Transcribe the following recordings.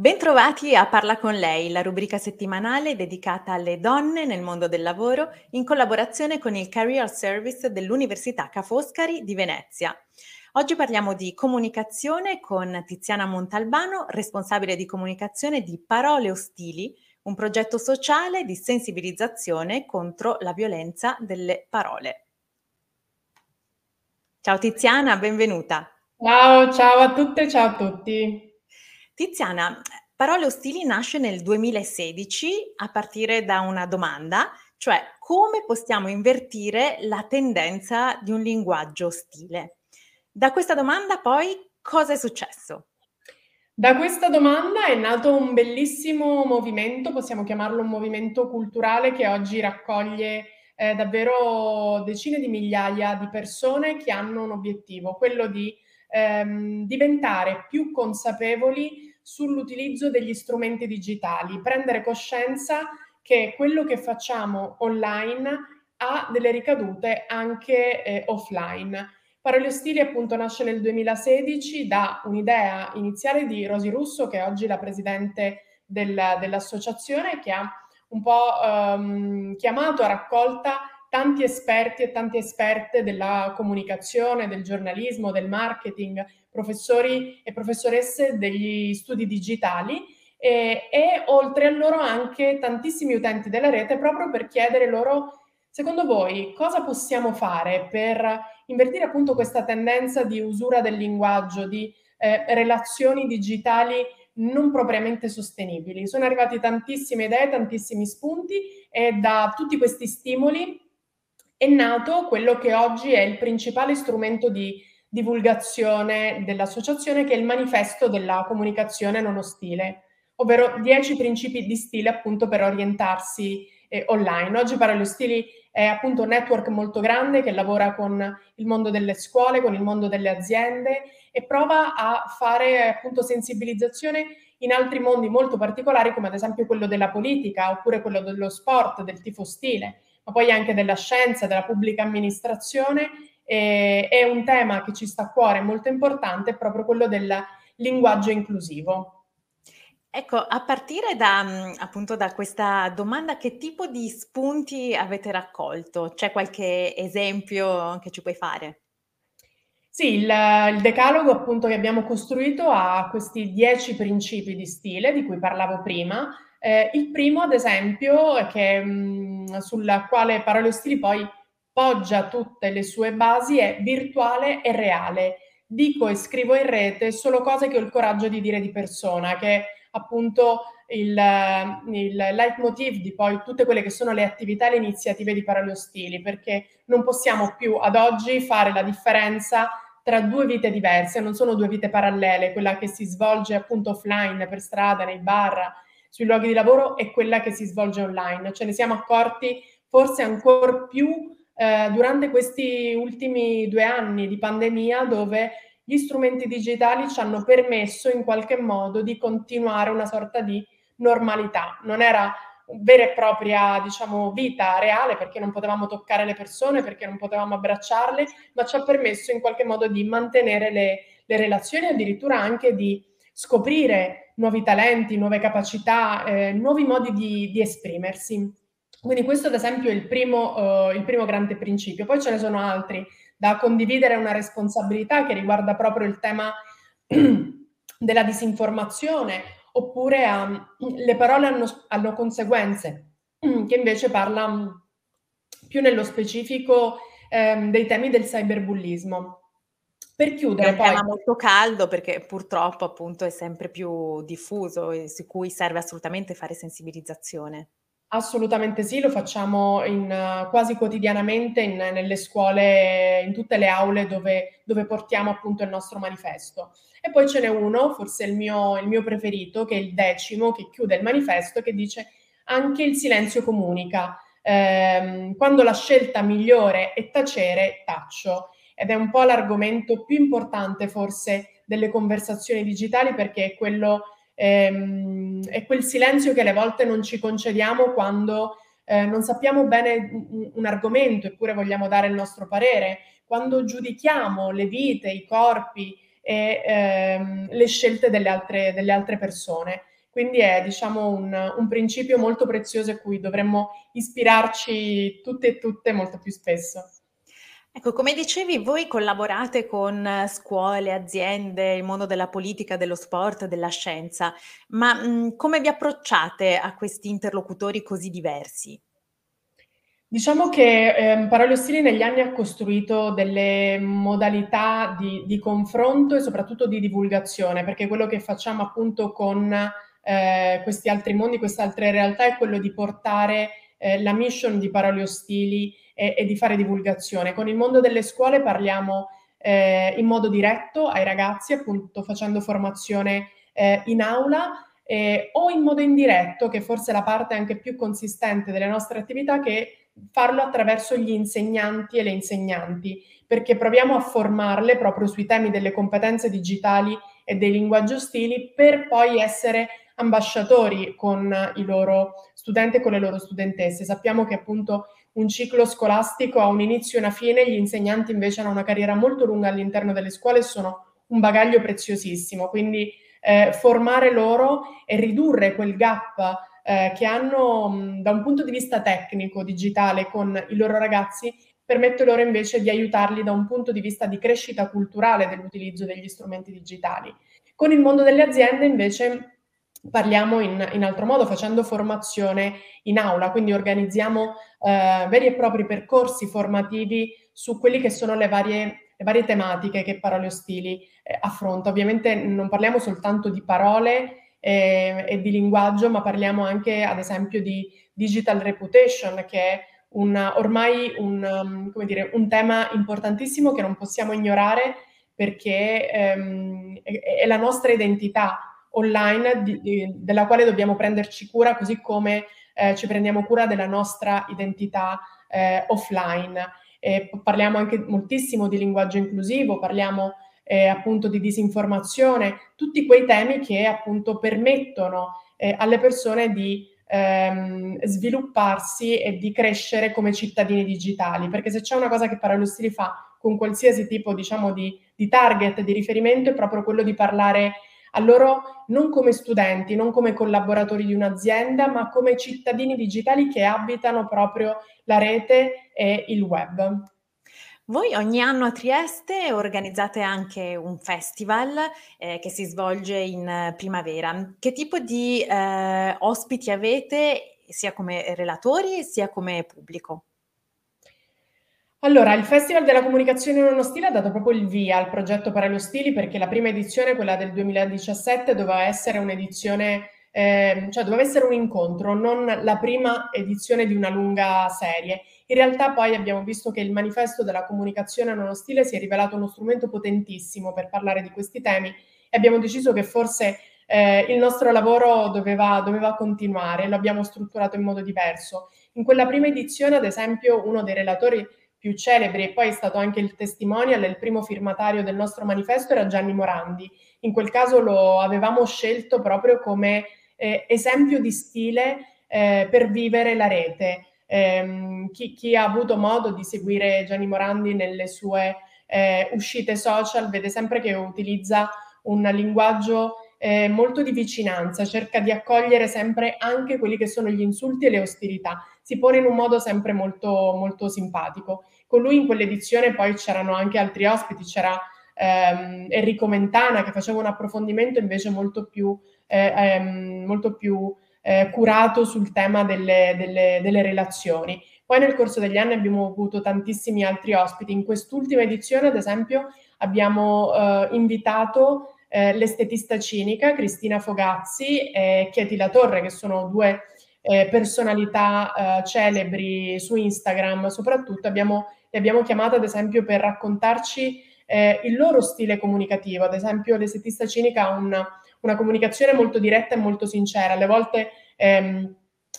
Bentrovati a Parla con lei, la rubrica settimanale dedicata alle donne nel mondo del lavoro in collaborazione con il Career Service dell'Università Ca' Foscari di Venezia. Oggi parliamo di comunicazione con Tiziana Montalbano, responsabile di comunicazione di Parole Ostili, un progetto sociale di sensibilizzazione contro la violenza delle parole. Ciao Tiziana, benvenuta. Ciao, ciao a tutte, ciao a tutti. Tiziana, Parole Ostili nasce nel 2016 a partire da una domanda, cioè come possiamo invertire la tendenza di un linguaggio ostile? Da questa domanda poi cosa è successo? Da questa domanda è nato un bellissimo movimento, possiamo chiamarlo un movimento culturale che oggi raccoglie eh, davvero decine di migliaia di persone che hanno un obiettivo, quello di ehm, diventare più consapevoli sull'utilizzo degli strumenti digitali, prendere coscienza che quello che facciamo online ha delle ricadute anche eh, offline. Parole Ostili appunto nasce nel 2016 da un'idea iniziale di Rosi Russo, che è oggi la presidente del, dell'associazione, che ha un po' ehm, chiamato a raccolta tanti esperti e tante esperte della comunicazione, del giornalismo, del marketing, professori e professoresse degli studi digitali e, e oltre a loro anche tantissimi utenti della rete proprio per chiedere loro Secondo voi cosa possiamo fare per invertire appunto questa tendenza di usura del linguaggio, di eh, relazioni digitali non propriamente sostenibili? Sono arrivati tantissime idee, tantissimi spunti e da tutti questi stimoli è nato quello che oggi è il principale strumento di divulgazione dell'associazione, che è il manifesto della comunicazione non ostile, ovvero 10 principi di stile appunto per orientarsi eh, online. Oggi Parole Ostili è appunto un network molto grande che lavora con il mondo delle scuole, con il mondo delle aziende e prova a fare appunto sensibilizzazione in altri mondi molto particolari come ad esempio quello della politica oppure quello dello sport, del tifo stile ma poi anche della scienza, della pubblica amministrazione. E, è un tema che ci sta a cuore molto importante, è proprio quello del linguaggio inclusivo. Ecco, a partire da, mm, appunto, da questa domanda, che tipo di spunti avete raccolto? C'è qualche esempio che ci puoi fare? Sì, il, il decalogo appunto che abbiamo costruito ha questi dieci principi di stile di cui parlavo prima, eh, il primo, ad esempio, che, mh, sulla quale Parole Ostili poi poggia tutte le sue basi, è virtuale e reale. Dico e scrivo in rete solo cose che ho il coraggio di dire di persona, che è appunto il, il leitmotiv di poi tutte quelle che sono le attività e le iniziative di Parole perché non possiamo più ad oggi fare la differenza tra due vite diverse, non sono due vite parallele, quella che si svolge appunto offline per strada, nei bar, sui luoghi di lavoro e quella che si svolge online. Ce ne siamo accorti forse ancora più eh, durante questi ultimi due anni di pandemia dove gli strumenti digitali ci hanno permesso in qualche modo di continuare una sorta di normalità. Non era vera e propria, diciamo, vita reale perché non potevamo toccare le persone, perché non potevamo abbracciarle, ma ci ha permesso in qualche modo di mantenere le, le relazioni, addirittura anche di scoprire nuovi talenti, nuove capacità, eh, nuovi modi di, di, esprimersi. Quindi questo ad esempio è il primo, uh, il primo grande principio. Poi ce ne sono altri, da condividere una responsabilità che riguarda proprio il tema della disinformazione, oppure um, le parole hanno, hanno conseguenze, che invece parla più nello specifico um, dei temi del cyberbullismo. Per chiudere, è un poi... tema molto caldo perché purtroppo appunto è sempre più diffuso e su cui serve assolutamente fare sensibilizzazione. Assolutamente sì, lo facciamo in, uh, quasi quotidianamente in, nelle scuole, in tutte le aule dove, dove, portiamo appunto il nostro manifesto. E poi ce n'è uno, forse il mio, il mio preferito, che è il decimo, che chiude il manifesto, che dice anche il silenzio comunica. Eh, quando la scelta migliore è tacere, taccio. Ed è un po' l'argomento più importante forse delle conversazioni digitali perché è quello ehm, è quel silenzio che alle volte non ci concediamo quando eh, non sappiamo bene un, un, argomento eppure vogliamo dare il nostro parere, quando giudichiamo le vite, i corpi e ehm, le scelte delle altre, delle altre, persone. Quindi è diciamo un, un principio molto prezioso a cui dovremmo ispirarci tutte e tutte molto più spesso. Ecco, come dicevi, voi collaborate con scuole, aziende, il mondo della politica, dello sport, della scienza, ma mh, come vi approcciate a questi interlocutori così diversi? Diciamo che eh, Parole Ostili negli anni ha costruito delle modalità di, di, confronto e soprattutto di divulgazione, perché quello che facciamo appunto con eh, questi altri mondi, queste altre realtà è quello di portare eh, la mission di Parole Ostili e, e, di fare divulgazione. Con il mondo delle scuole parliamo eh, in modo diretto ai ragazzi, appunto facendo formazione eh, in aula eh, o in modo indiretto, che forse è la parte anche più consistente delle nostre attività, che farlo attraverso gli insegnanti e le insegnanti, perché proviamo a formarle proprio sui temi delle competenze digitali e dei linguaggi ostili per poi essere ambasciatori con i loro studenti e con le loro studentesse. Sappiamo che appunto un ciclo scolastico ha un inizio e una fine, gli insegnanti invece hanno una carriera molto lunga all'interno delle scuole e sono un bagaglio preziosissimo, quindi eh, formare loro e ridurre quel gap eh, che hanno mh, da un punto di vista tecnico, digitale con i loro ragazzi permette loro invece di aiutarli da un punto di vista di crescita culturale dell'utilizzo degli strumenti digitali. Con il mondo delle aziende invece parliamo in, in, altro modo, facendo formazione in aula, quindi organizziamo eh, veri e propri percorsi formativi su quelle che sono le varie, le varie tematiche che Parole Ostili eh, affronta. Ovviamente non parliamo soltanto di parole eh, e di linguaggio, ma parliamo anche, ad esempio, di digital reputation, che è un, ormai un, um, dire, un tema importantissimo che non possiamo ignorare perché ehm, è, è la nostra identità online di, di, della quale dobbiamo prenderci cura, così come eh, ci prendiamo cura della nostra identità eh, offline. Eh, parliamo anche moltissimo di linguaggio inclusivo, parliamo eh, appunto di disinformazione, tutti quei temi che appunto permettono eh, alle persone di ehm, svilupparsi e di crescere come cittadini digitali, perché se c'è una cosa che Parallustri fa con qualsiasi tipo diciamo di, di target, di riferimento, è proprio quello di parlare a loro non come studenti, non come collaboratori di un'azienda, ma come cittadini digitali che abitano proprio la rete e il web. Voi ogni anno a Trieste organizzate anche un festival eh, che si svolge in primavera. Che tipo di eh, ospiti avete sia come relatori sia come pubblico? Allora, il Festival della comunicazione non ostile ha dato proprio il via al progetto Parallelo Stili perché la prima edizione, quella del 2017, doveva essere un'edizione, eh, cioè doveva essere un incontro, non la prima edizione di una lunga serie. In realtà poi abbiamo visto che il manifesto della comunicazione non ostile si è rivelato uno strumento potentissimo per parlare di questi temi e abbiamo deciso che forse eh, il nostro lavoro doveva, doveva continuare, lo abbiamo strutturato in modo diverso. In quella prima edizione, ad esempio, uno dei relatori più celebri e poi è stato anche il testimonial, il primo firmatario del nostro manifesto era Gianni Morandi. In quel caso lo avevamo scelto proprio come eh, esempio di stile eh, per vivere la rete. Eh, chi, chi, ha avuto modo di seguire Gianni Morandi nelle sue eh, uscite social vede sempre che utilizza un linguaggio eh, molto di vicinanza, cerca di accogliere sempre anche quelli che sono gli insulti e le ostilità si pone in un modo sempre molto, molto simpatico. Con lui in quell'edizione poi c'erano anche altri ospiti, c'era ehm, Enrico Mentana che faceva un approfondimento invece molto più, eh, ehm, molto più eh, curato sul tema delle, delle, delle relazioni. Poi nel corso degli anni abbiamo avuto tantissimi altri ospiti. In quest'ultima edizione, ad esempio, abbiamo eh, invitato eh, l'estetista cinica Cristina Fogazzi e Chieti La Torre, che sono due eh, personalità eh, celebri su Instagram, soprattutto abbiamo, le abbiamo chiamate ad esempio per raccontarci eh, il loro stile comunicativo. Ad esempio, l'esetista cinica ha una, una, comunicazione molto diretta e molto sincera. Alle volte ehm,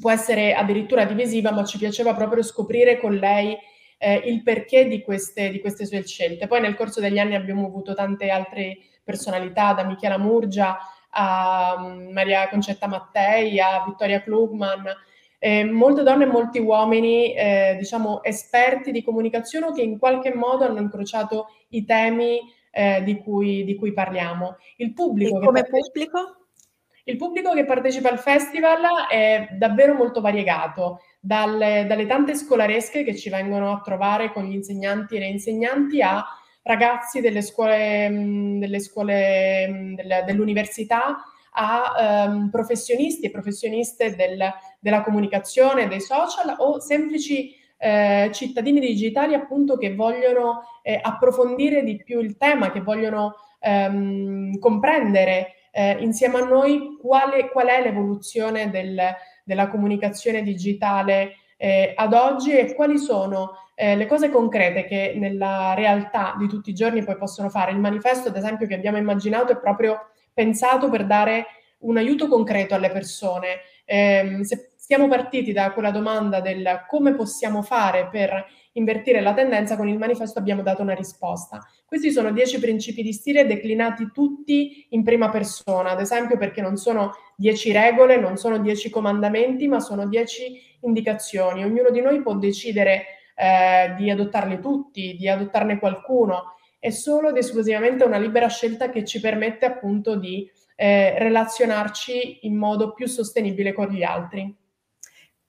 può essere addirittura divisiva, ma ci piaceva proprio scoprire con lei eh, il perché di queste, di queste, sue scelte. Poi nel corso degli anni abbiamo avuto tante altre personalità, da Michela Murgia a um, Maria Concetta Mattei, a Vittoria Klugman, eh, molte donne e molti uomini, eh, diciamo, esperti di comunicazione che in qualche modo hanno incrociato i temi eh, di, cui, di, cui, parliamo. Il pubblico, come pubblico? Il pubblico che partecipa al festival è davvero molto variegato, dalle, dalle, tante scolaresche che ci vengono a trovare con gli insegnanti e le insegnanti a ragazzi delle scuole, delle scuole delle, dell'università a um, professionisti e professioniste del, della comunicazione, dei social o semplici eh, cittadini digitali appunto che vogliono eh, approfondire di più il tema, che vogliono ehm, comprendere eh, insieme a noi quale, qual è l'evoluzione del, della comunicazione digitale eh, ad oggi e quali sono eh, le cose concrete che nella realtà di tutti i giorni poi possono fare. Il manifesto, ad esempio, che abbiamo immaginato è proprio pensato per dare un aiuto concreto alle persone. Eh, se siamo partiti da quella domanda del come possiamo fare per invertire la tendenza, con il manifesto abbiamo dato una risposta. Questi sono dieci principi di stile declinati tutti in prima persona, ad esempio perché non sono dieci regole, non sono dieci comandamenti, ma sono dieci indicazioni. Ognuno di noi può decidere eh, di adottarli tutti, di adottarne qualcuno. È solo ed esclusivamente una libera scelta che ci permette appunto di eh, relazionarci in modo più sostenibile con gli altri.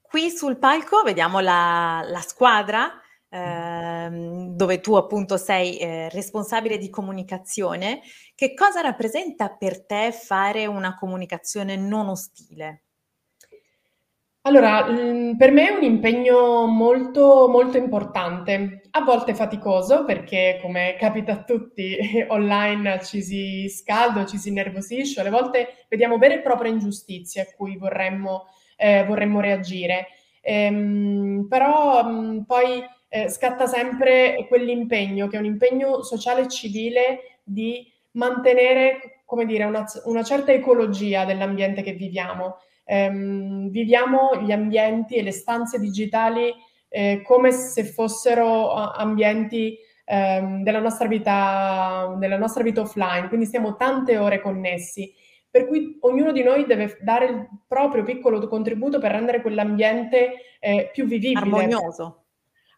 Qui sul palco vediamo la, la squadra eh, dove tu appunto sei eh, responsabile di comunicazione. Che cosa rappresenta per te fare una comunicazione non ostile? Allora, mhmm, per me è un impegno molto, molto importante, a volte faticoso perché come capita a tutti online ci si scalda, ci si innervosisce, alle volte vediamo vere e proprie ingiustizie a cui vorremmo, eh, vorremmo reagire. Ehm, però mh, mhmm, poi eh, scatta sempre quell'impegno, che è un impegno sociale e civile di mantenere, come dire, una, una certa ecologia dell'ambiente che viviamo ehm, viviamo gli ambienti e le stanze digitali eh, come se fossero ambienti ehm, della, nostra vita, della nostra vita offline, quindi stiamo tante ore connessi, per cui ognuno di noi deve dare il proprio piccolo contributo per rendere quell'ambiente eh, più vivibile. Armonioso.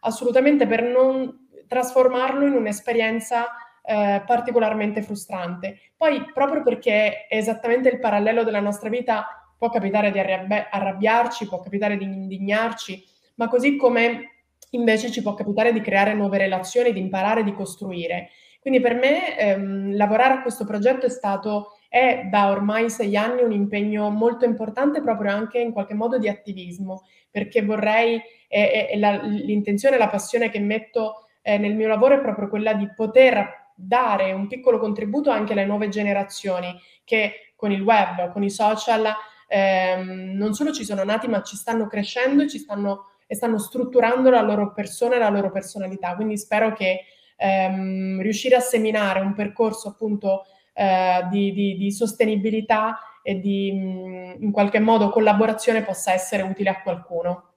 Assolutamente, per non trasformarlo in un'esperienza eh, particolarmente frustrante. Poi, proprio perché è esattamente il parallelo della nostra vita, può capitare di arrabbia- arrabbiarci, può capitare di indignarci, ma così come invece ci può capitare di creare nuove relazioni, di imparare, di costruire. Quindi per me ehm, lavorare a questo progetto è stato, è da ormai sei anni un impegno molto importante proprio anche in qualche modo di attivismo, perché vorrei, e, e la, l'intenzione, la passione che metto eh, nel mio lavoro è proprio quella di poter dare un piccolo contributo anche alle nuove generazioni che con il web, con i social ehm, non solo ci sono nati, ma ci stanno crescendo e, ci stanno, e stanno strutturando la loro persona e la loro personalità. Quindi spero che ehm, riuscire a seminare un percorso appunto eh, di, di, di, sostenibilità e di mh, in qualche modo collaborazione possa essere utile a qualcuno.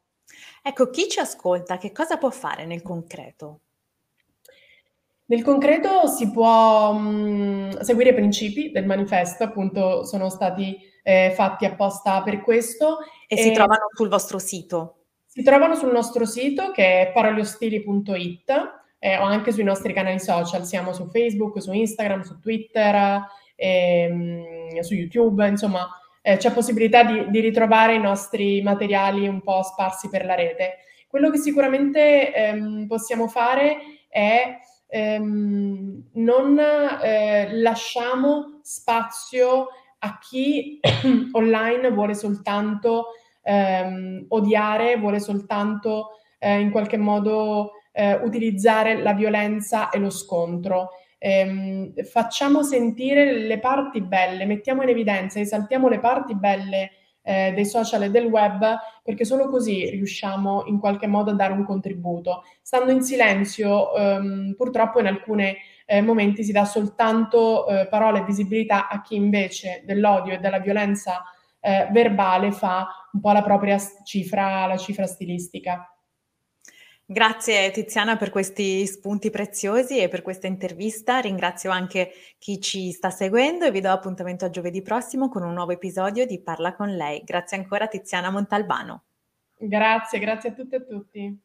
Ecco, chi ci ascolta, che cosa può fare nel concreto? Nel concreto si può mh, seguire i principi del manifesto, appunto sono stati eh, fatti apposta per questo. E, e si trovano sul vostro sito? Si trovano sul nostro sito che è paroliostili.it eh, o anche sui nostri canali social, siamo su Facebook, su Instagram, su Twitter, ehm, su YouTube, insomma eh, c'è possibilità di, di, ritrovare i nostri materiali un po' sparsi per la rete. Quello che sicuramente ehm, possiamo fare è ehm, non eh, lasciamo spazio a chi online vuole soltanto ehm, odiare, vuole soltanto eh, in qualche modo eh, utilizzare la violenza e lo scontro. Ehm, facciamo sentire le parti belle, mettiamo in evidenza, esaltiamo le parti belle eh, dei social e del web, perché solo così riusciamo in qualche modo a dare un contributo. Stando in silenzio, ehm, purtroppo in alcuni eh, momenti si dà soltanto eh, parole e visibilità a chi invece dell'odio e della violenza eh, verbale fa un po' la propria cifra, la cifra stilistica. Grazie Tiziana per questi spunti preziosi e per questa intervista. Ringrazio anche chi ci sta seguendo e vi do appuntamento a giovedì prossimo con un nuovo episodio di Parla con lei. Grazie ancora Tiziana Montalbano. Grazie, grazie a tutte e a tutti.